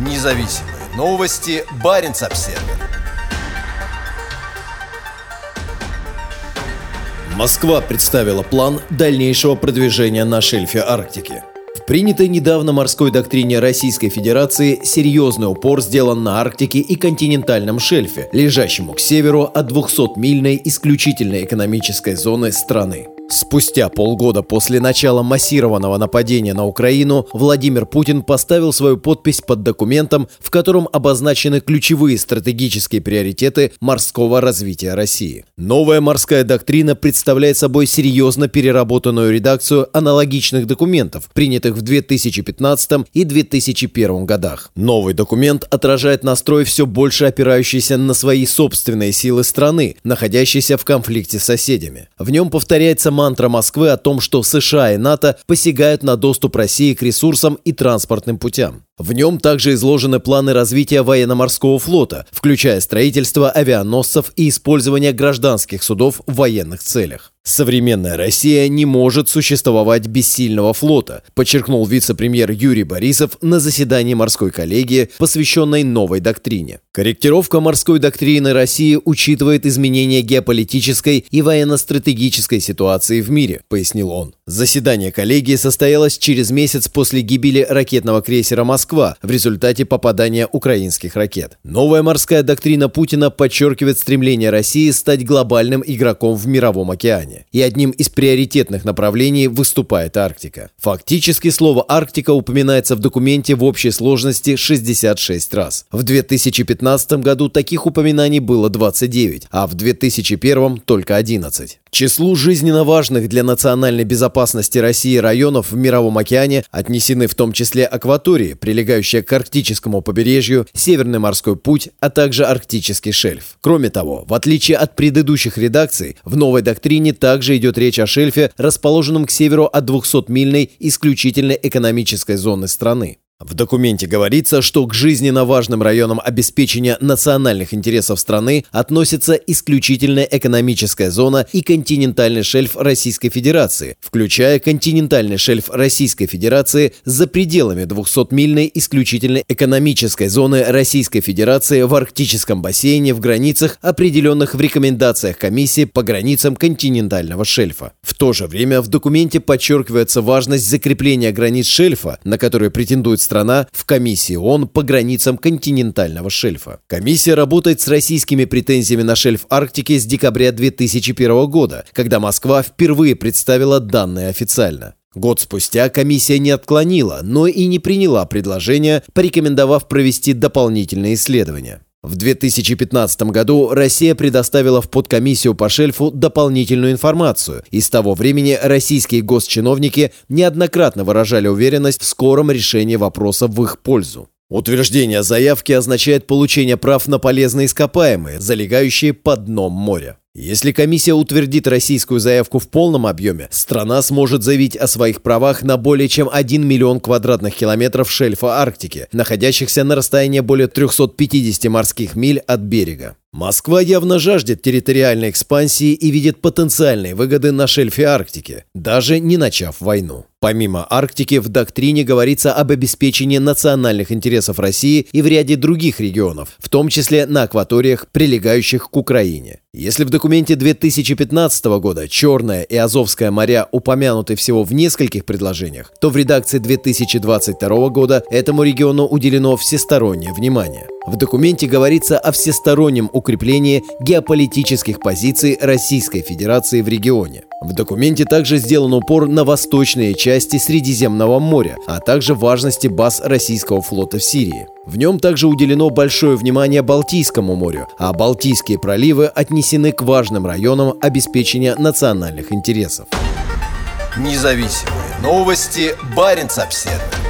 Независимые новости. Барин обсерва Москва представила план дальнейшего продвижения на шельфе Арктики. В принятой недавно морской доктрине Российской Федерации серьезный упор сделан на Арктике и континентальном шельфе, лежащему к северу от 200-мильной исключительной экономической зоны страны. Спустя полгода после начала массированного нападения на Украину Владимир Путин поставил свою подпись под документом, в котором обозначены ключевые стратегические приоритеты морского развития России. Новая морская доктрина представляет собой серьезно переработанную редакцию аналогичных документов, принятых в 2015 и 2001 годах. Новый документ отражает настрой все больше опирающийся на свои собственные силы страны, находящейся в конфликте с соседями. В нем повторяется мантра Москвы о том, что США и НАТО посягают на доступ России к ресурсам и транспортным путям. В нем также изложены планы развития военно-морского флота, включая строительство авианосцев и использование гражданских судов в военных целях. Современная Россия не может существовать без сильного флота, подчеркнул вице-премьер Юрий Борисов на заседании морской коллегии, посвященной новой доктрине. Корректировка морской доктрины России учитывает изменения геополитической и военно-стратегической ситуации в мире, пояснил он. Заседание коллегии состоялось через месяц после гибели ракетного крейсера «Москва» в результате попадания украинских ракет. Новая морская доктрина Путина подчеркивает стремление России стать глобальным игроком в мировом океане. И одним из приоритетных направлений выступает Арктика. Фактически слово «Арктика» упоминается в документе в общей сложности 66 раз. В 2015 году таких упоминаний было 29, а в 2001 только 11 числу жизненно важных для национальной безопасности России районов в Мировом океане отнесены в том числе акватории, прилегающие к арктическому побережью, Северный морской путь, а также арктический шельф. Кроме того, в отличие от предыдущих редакций, в новой доктрине также идет речь о шельфе, расположенном к северу от 200-мильной исключительной экономической зоны страны. В документе говорится, что к жизненно важным районам обеспечения национальных интересов страны относится исключительная экономическая зона и континентальный шельф Российской Федерации, включая континентальный шельф Российской Федерации за пределами 200-мильной исключительной экономической зоны Российской Федерации в арктическом бассейне в границах, определенных в рекомендациях комиссии по границам континентального шельфа. В то же время в документе подчеркивается важность закрепления границ шельфа, на которые претендует страна в комиссии ООН по границам континентального шельфа. Комиссия работает с российскими претензиями на шельф Арктики с декабря 2001 года, когда Москва впервые представила данные официально. Год спустя комиссия не отклонила, но и не приняла предложение, порекомендовав провести дополнительные исследования. В 2015 году Россия предоставила в подкомиссию по шельфу дополнительную информацию, и с того времени российские госчиновники неоднократно выражали уверенность в скором решении вопроса в их пользу. Утверждение заявки означает получение прав на полезные ископаемые, залегающие под дном моря. Если комиссия утвердит российскую заявку в полном объеме, страна сможет заявить о своих правах на более чем 1 миллион квадратных километров шельфа Арктики, находящихся на расстоянии более 350 морских миль от берега. Москва явно жаждет территориальной экспансии и видит потенциальные выгоды на шельфе Арктики, даже не начав войну. Помимо Арктики, в доктрине говорится об обеспечении национальных интересов России и в ряде других регионов, в том числе на акваториях, прилегающих к Украине. Если в документе 2015 года Черное и Азовское моря упомянуты всего в нескольких предложениях, то в редакции 2022 года этому региону уделено всестороннее внимание. В документе говорится о всестороннем укреплении геополитических позиций Российской Федерации в регионе. В документе также сделан упор на восточные части Средиземного моря, а также важности баз российского флота в Сирии. В нем также уделено большое внимание Балтийскому морю, а Балтийские проливы отнесены к важным районам обеспечения национальных интересов. Независимые новости. Барин обседный.